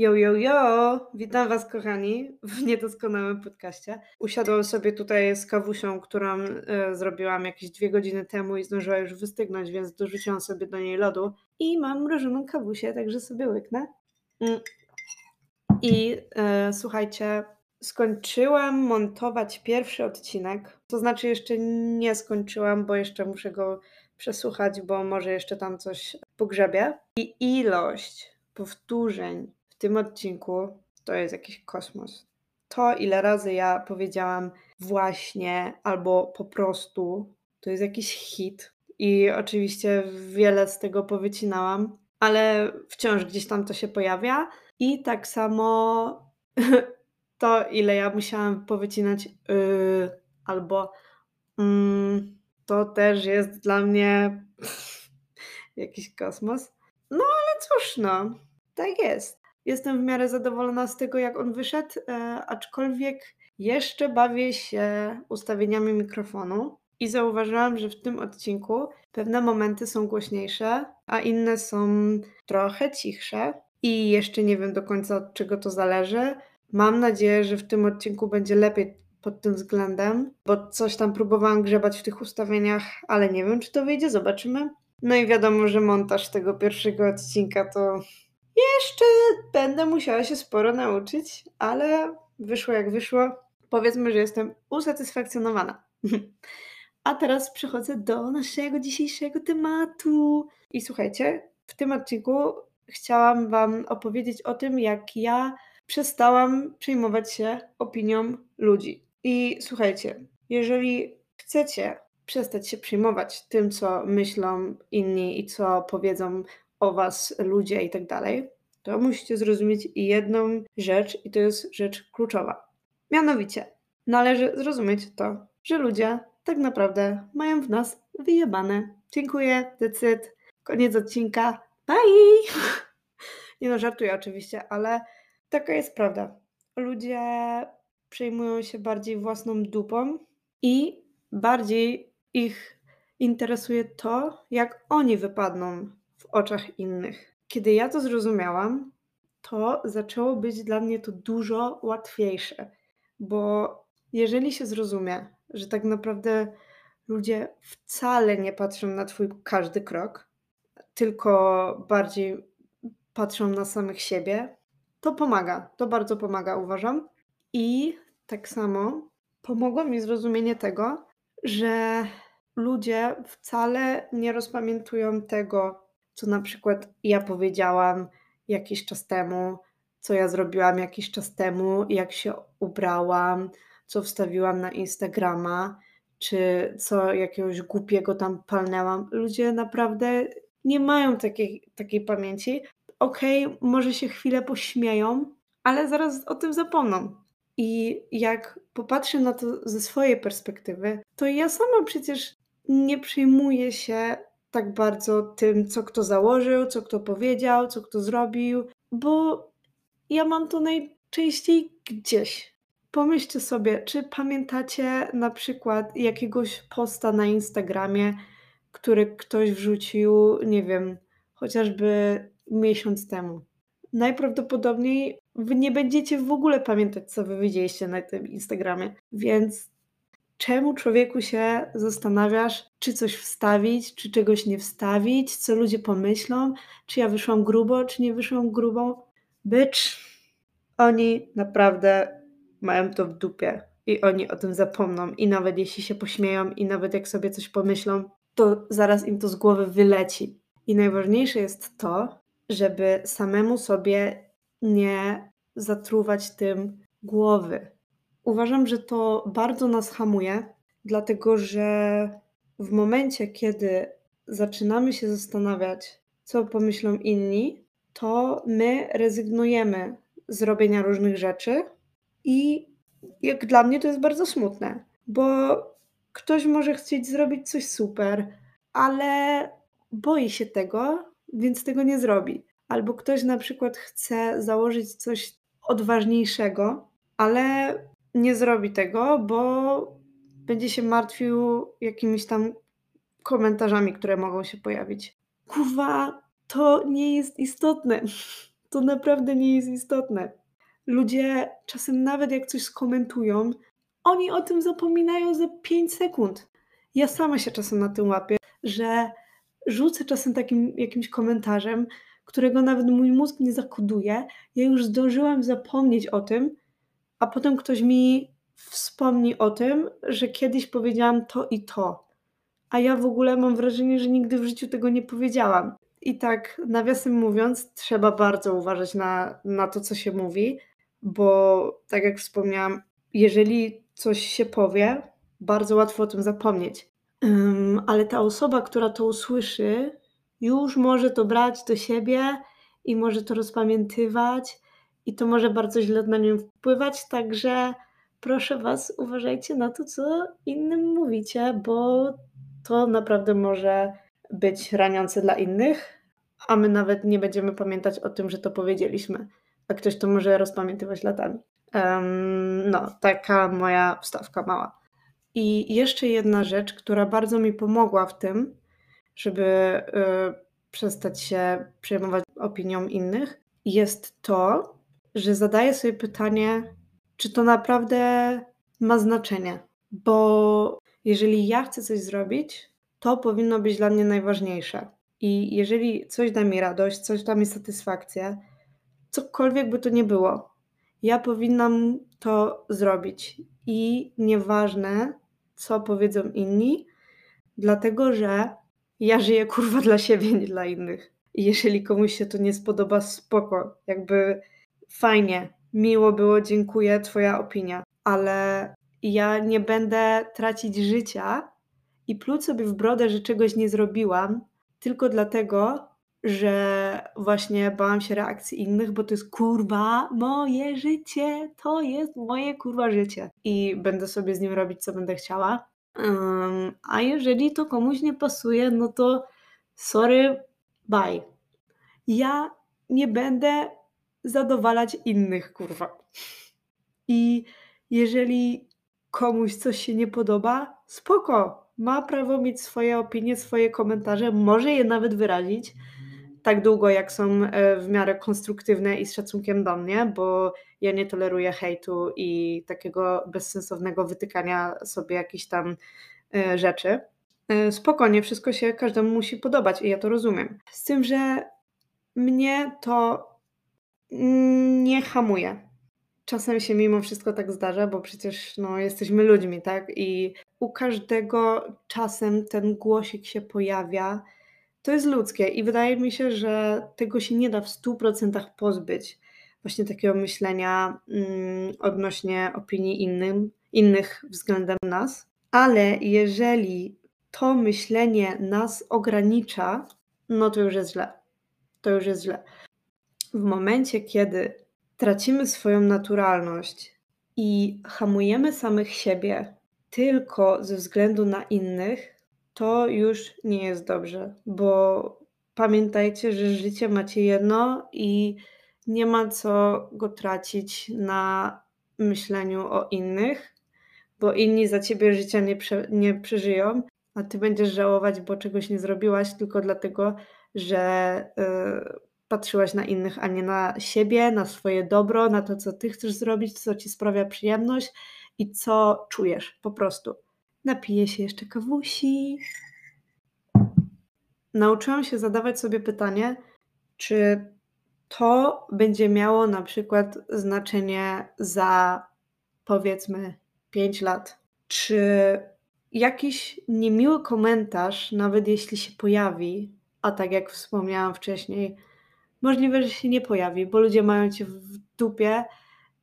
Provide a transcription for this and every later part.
Yo, yo, yo! Witam Was, kochani, w niedoskonałym podcaście. Usiadłam sobie tutaj z kawusią, którą e, zrobiłam jakieś dwie godziny temu i zdążyła już wystygnąć, więc dorzuciłam sobie do niej lodu. I mam mrożoną kawusię, także sobie łyknę. Mm. I e, słuchajcie, skończyłam montować pierwszy odcinek. To znaczy, jeszcze nie skończyłam, bo jeszcze muszę go przesłuchać, bo może jeszcze tam coś pogrzebie. I ilość powtórzeń tym odcinku to jest jakiś kosmos. To, ile razy ja powiedziałam właśnie albo po prostu, to jest jakiś hit. I oczywiście wiele z tego powycinałam, ale wciąż gdzieś tam to się pojawia. I tak samo to, ile ja musiałam powycinać yy, albo yy, to też jest dla mnie jakiś kosmos. No ale cóż, no, tak jest. Jestem w miarę zadowolona z tego, jak on wyszedł, e, aczkolwiek jeszcze bawię się ustawieniami mikrofonu i zauważyłam, że w tym odcinku pewne momenty są głośniejsze, a inne są trochę cichsze i jeszcze nie wiem do końca od czego to zależy. Mam nadzieję, że w tym odcinku będzie lepiej pod tym względem, bo coś tam próbowałam grzebać w tych ustawieniach, ale nie wiem, czy to wyjdzie, zobaczymy. No i wiadomo, że montaż tego pierwszego odcinka to jeszcze będę musiała się sporo nauczyć, ale wyszło jak wyszło. Powiedzmy, że jestem usatysfakcjonowana. A teraz przechodzę do naszego dzisiejszego tematu. I słuchajcie, w tym odcinku chciałam Wam opowiedzieć o tym, jak ja przestałam przejmować się opinią ludzi. I słuchajcie, jeżeli chcecie przestać się przejmować tym, co myślą inni i co powiedzą o was ludzie i tak dalej, to musicie zrozumieć jedną rzecz i to jest rzecz kluczowa. Mianowicie, należy zrozumieć to, że ludzie tak naprawdę mają w nas wyjebane. Dziękuję, decyd. Koniec odcinka. Bye! Nie no, żartuję oczywiście, ale taka jest prawda. Ludzie przejmują się bardziej własną dupą i bardziej ich interesuje to, jak oni wypadną oczach innych. Kiedy ja to zrozumiałam, to zaczęło być dla mnie to dużo łatwiejsze, bo jeżeli się zrozumie, że tak naprawdę ludzie wcale nie patrzą na Twój każdy krok, tylko bardziej patrzą na samych siebie, to pomaga. To bardzo pomaga, uważam. I tak samo pomogło mi zrozumienie tego, że ludzie wcale nie rozpamiętują tego, co na przykład ja powiedziałam jakiś czas temu, co ja zrobiłam jakiś czas temu, jak się ubrałam, co wstawiłam na Instagrama, czy co jakiegoś głupiego tam palnęłam. Ludzie naprawdę nie mają takiej, takiej pamięci. Okej, okay, może się chwilę pośmieją, ale zaraz o tym zapomną. I jak popatrzę na to ze swojej perspektywy, to ja sama przecież nie przejmuję się tak bardzo tym, co kto założył, co kto powiedział, co kto zrobił, bo ja mam to najczęściej gdzieś. Pomyślcie sobie, czy pamiętacie na przykład jakiegoś posta na Instagramie, który ktoś wrzucił, nie wiem, chociażby miesiąc temu. Najprawdopodobniej nie będziecie w ogóle pamiętać, co wy widzieliście na tym Instagramie. Więc czemu człowieku się zastanawiasz, czy coś wstawić, czy czegoś nie wstawić, co ludzie pomyślą, czy ja wyszłam grubo, czy nie wyszłam grubo? Bycz, oni naprawdę mają to w dupie i oni o tym zapomną. I nawet jeśli się pośmieją, i nawet jak sobie coś pomyślą, to zaraz im to z głowy wyleci. I najważniejsze jest to, żeby samemu sobie nie zatruwać tym głowy. Uważam, że to bardzo nas hamuje, dlatego że w momencie, kiedy zaczynamy się zastanawiać, co pomyślą inni, to my rezygnujemy z robienia różnych rzeczy i jak dla mnie to jest bardzo smutne, bo ktoś może chcieć zrobić coś super, ale boi się tego, więc tego nie zrobi. Albo ktoś na przykład chce założyć coś odważniejszego, ale nie zrobi tego, bo będzie się martwił jakimiś tam komentarzami, które mogą się pojawić. Kurwa, to nie jest istotne. To naprawdę nie jest istotne. Ludzie czasem nawet jak coś skomentują, oni o tym zapominają za 5 sekund. Ja sama się czasem na tym łapię, że rzucę czasem takim jakimś komentarzem, którego nawet mój mózg nie zakoduje. Ja już zdążyłam zapomnieć o tym, a potem ktoś mi wspomni o tym, że kiedyś powiedziałam to i to. A ja w ogóle mam wrażenie, że nigdy w życiu tego nie powiedziałam. I tak, nawiasem mówiąc, trzeba bardzo uważać na, na to, co się mówi, bo tak jak wspomniałam, jeżeli coś się powie, bardzo łatwo o tym zapomnieć. Um, ale ta osoba, która to usłyszy, już może to brać do siebie i może to rozpamiętywać, i to może bardzo źle na nią wpływać. Także proszę Was, uważajcie na to, co innym mówicie, bo to naprawdę może być raniące dla innych, a my nawet nie będziemy pamiętać o tym, że to powiedzieliśmy, a ktoś to może rozpamiętywać latami. Um, no, taka moja wstawka mała. I jeszcze jedna rzecz, która bardzo mi pomogła w tym, żeby y, przestać się przejmować opinią innych, jest to, że zadaję sobie pytanie, czy to naprawdę ma znaczenie. Bo jeżeli ja chcę coś zrobić, to powinno być dla mnie najważniejsze. I jeżeli coś da mi radość, coś da mi satysfakcję, cokolwiek by to nie było, ja powinnam to zrobić. I nieważne, co powiedzą inni, dlatego że ja żyję kurwa dla siebie, nie dla innych. I jeżeli komuś się to nie spodoba, spoko. Jakby fajnie, miło było, dziękuję, Twoja opinia, ale ja nie będę tracić życia i pluć sobie w brodę, że czegoś nie zrobiłam, tylko dlatego, że właśnie bałam się reakcji innych, bo to jest kurwa moje życie, to jest moje kurwa życie i będę sobie z nim robić, co będę chciała. Um, a jeżeli to komuś nie pasuje, no to sorry, bye. Ja nie będę zadowalać innych, kurwa. I jeżeli komuś coś się nie podoba, spoko. Ma prawo mieć swoje opinie, swoje komentarze, może je nawet wyrazić tak długo, jak są e, w miarę konstruktywne i z szacunkiem do mnie, bo ja nie toleruję hejtu i takiego bezsensownego wytykania sobie jakichś tam e, rzeczy. E, spokojnie, wszystko się każdemu musi podobać i ja to rozumiem. Z tym, że mnie to nie hamuje. Czasem się mimo wszystko tak zdarza, bo przecież no, jesteśmy ludźmi, tak? I u każdego czasem ten głosik się pojawia. To jest ludzkie i wydaje mi się, że tego się nie da w 100% pozbyć. Właśnie takiego myślenia mm, odnośnie opinii innym, innych względem nas. Ale jeżeli to myślenie nas ogranicza, no to już jest źle. To już jest źle w momencie, kiedy tracimy swoją naturalność i hamujemy samych siebie tylko ze względu na innych, to już nie jest dobrze, bo pamiętajcie, że życie macie jedno i nie ma co go tracić na myśleniu o innych, bo inni za ciebie życia nie, prze, nie przeżyją, a ty będziesz żałować, bo czegoś nie zrobiłaś tylko dlatego, że. Yy, patrzyłaś na innych, a nie na siebie, na swoje dobro, na to, co ty chcesz zrobić, co ci sprawia przyjemność i co czujesz po prostu. Napiję się jeszcze kawusi. Nauczyłam się zadawać sobie pytanie, czy to będzie miało na przykład znaczenie za powiedzmy 5 lat. Czy jakiś niemiły komentarz, nawet jeśli się pojawi, a tak jak wspomniałam wcześniej, możliwe, że się nie pojawi, bo ludzie mają cię w dupie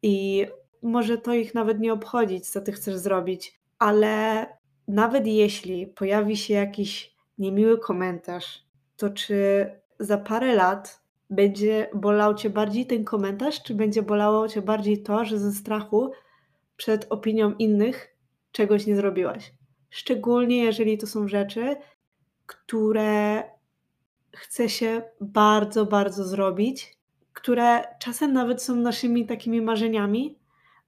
i może to ich nawet nie obchodzić, co ty chcesz zrobić, ale nawet jeśli pojawi się jakiś niemiły komentarz, to czy za parę lat będzie bolał cię bardziej ten komentarz, czy będzie bolało cię bardziej to, że ze strachu przed opinią innych czegoś nie zrobiłaś? Szczególnie jeżeli to są rzeczy, które chce się bardzo, bardzo zrobić, które czasem nawet są naszymi takimi marzeniami,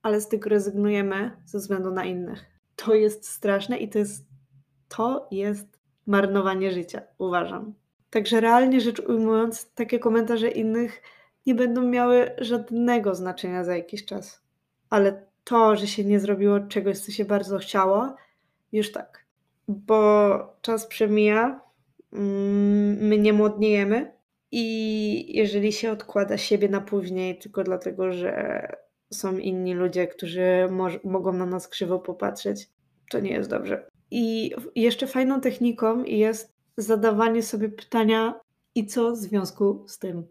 ale z tego rezygnujemy ze względu na innych. To jest straszne i to jest, to jest marnowanie życia, uważam. Także realnie rzecz ujmując, takie komentarze innych nie będą miały żadnego znaczenia za jakiś czas. Ale to, że się nie zrobiło czegoś, co się bardzo chciało, już tak. Bo czas przemija, my nie młodniejemy i jeżeli się odkłada siebie na później tylko dlatego, że są inni ludzie, którzy mogą na nas krzywo popatrzeć, to nie jest dobrze. I jeszcze fajną techniką jest zadawanie sobie pytania, i co w związku z tym.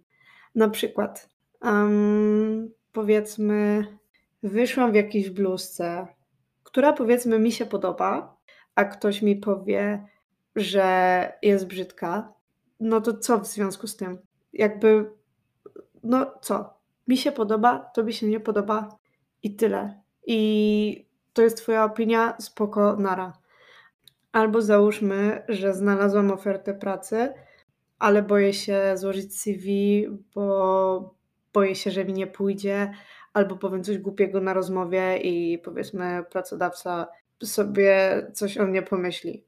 Na przykład, um, powiedzmy, wyszłam w jakiejś bluzce, która powiedzmy mi się podoba, a ktoś mi powie, że jest brzydka, no to co w związku z tym? Jakby, no co? Mi się podoba, tobie się nie podoba i tyle. I to jest twoja opinia, spoko, nara. Albo załóżmy, że znalazłam ofertę pracy, ale boję się złożyć CV, bo boję się, że mi nie pójdzie, albo powiem coś głupiego na rozmowie i powiedzmy pracodawca sobie coś o mnie pomyśli.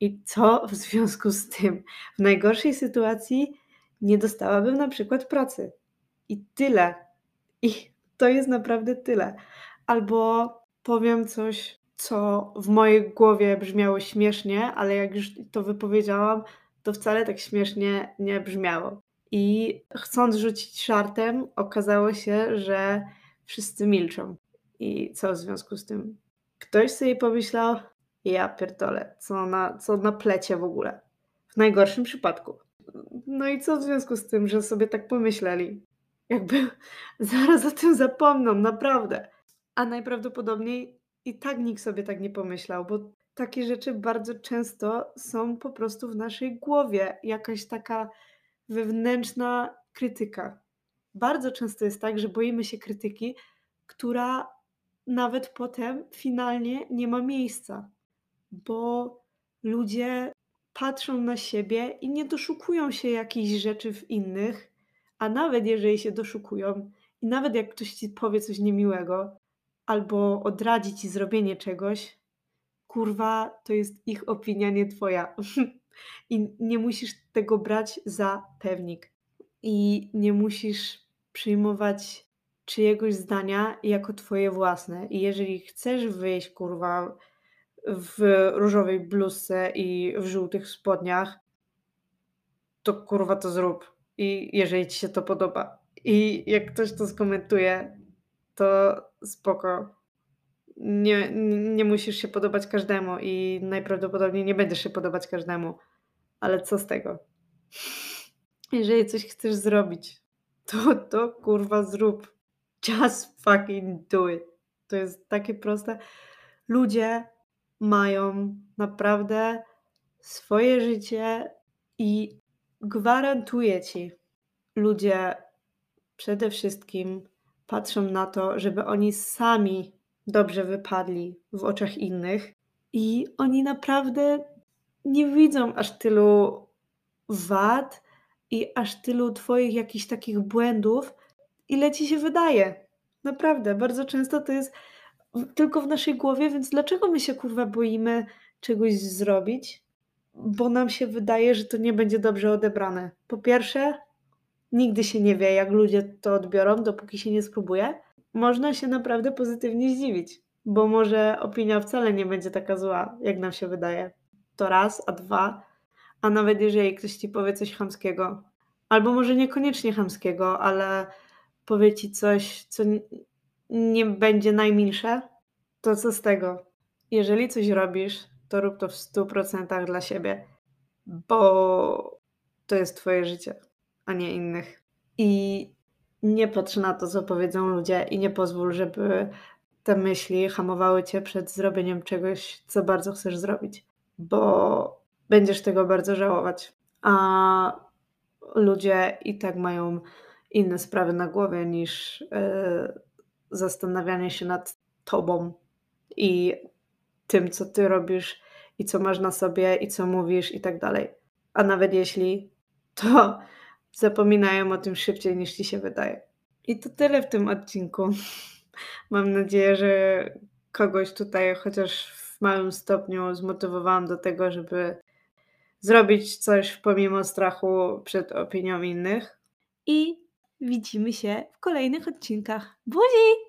I co w związku z tym? W najgorszej sytuacji nie dostałabym na przykład pracy. I tyle. I to jest naprawdę tyle. Albo powiem coś, co w mojej głowie brzmiało śmiesznie, ale jak już to wypowiedziałam, to wcale tak śmiesznie nie brzmiało. I chcąc rzucić żartem, okazało się, że wszyscy milczą. I co w związku z tym? Ktoś sobie pomyślał, ja pierdolę, co na, co na plecie w ogóle. W najgorszym przypadku. No i co w związku z tym, że sobie tak pomyśleli? Jakby zaraz o tym zapomną, naprawdę. A najprawdopodobniej i tak nikt sobie tak nie pomyślał, bo takie rzeczy bardzo często są po prostu w naszej głowie. Jakaś taka wewnętrzna krytyka. Bardzo często jest tak, że boimy się krytyki, która nawet potem finalnie nie ma miejsca, bo ludzie patrzą na siebie i nie doszukują się jakichś rzeczy w innych, a nawet jeżeli się doszukują, i nawet jak ktoś ci powie coś niemiłego, albo odradzi ci zrobienie czegoś, kurwa, to jest ich opinia, nie twoja. I nie musisz tego brać za pewnik. I nie musisz przyjmować czyjegoś zdania jako twoje własne. I jeżeli chcesz wyjść, kurwa, w różowej bluzce i w żółtych spodniach, to kurwa to zrób. I jeżeli ci się to podoba. I jak ktoś to skomentuje, to spoko. Nie, nie musisz się podobać każdemu i najprawdopodobniej nie będziesz się podobać każdemu. Ale co z tego? Jeżeli coś chcesz zrobić, to to kurwa zrób. Just fucking do it. To jest takie proste. Ludzie mają naprawdę swoje życie i gwarantuję ci, ludzie przede wszystkim patrzą na to, żeby oni sami dobrze wypadli w oczach innych i oni naprawdę nie widzą aż tylu wad i aż tylu Twoich jakichś takich błędów, ile Ci się wydaje. Naprawdę, bardzo często to jest tylko w naszej głowie, więc dlaczego my się kurwa boimy czegoś zrobić? Bo nam się wydaje, że to nie będzie dobrze odebrane. Po pierwsze, nigdy się nie wie, jak ludzie to odbiorą, dopóki się nie spróbuje. Można się naprawdę pozytywnie zdziwić, bo może opinia wcale nie będzie taka zła, jak nam się wydaje. To raz, a dwa, a nawet jeżeli ktoś ci powie coś chamskiego, albo może niekoniecznie chamskiego, ale powie ci coś, co nie będzie najmilsze, to co z tego? Jeżeli coś robisz, to rób to w 100% dla siebie, bo to jest Twoje życie, a nie innych. I nie patrz na to, co powiedzą ludzie, i nie pozwól, żeby te myśli hamowały cię przed zrobieniem czegoś, co bardzo chcesz zrobić, bo będziesz tego bardzo żałować. A ludzie i tak mają inne sprawy na głowie niż yy, zastanawianie się nad tobą i tym, co ty robisz i co masz na sobie i co mówisz i tak dalej. A nawet jeśli, to zapominają o tym szybciej niż ci się wydaje. I to tyle w tym odcinku. Mam nadzieję, że kogoś tutaj chociaż w małym stopniu zmotywowałam do tego, żeby zrobić coś pomimo strachu przed opinią innych. I widzimy się w kolejnych odcinkach. Buzi!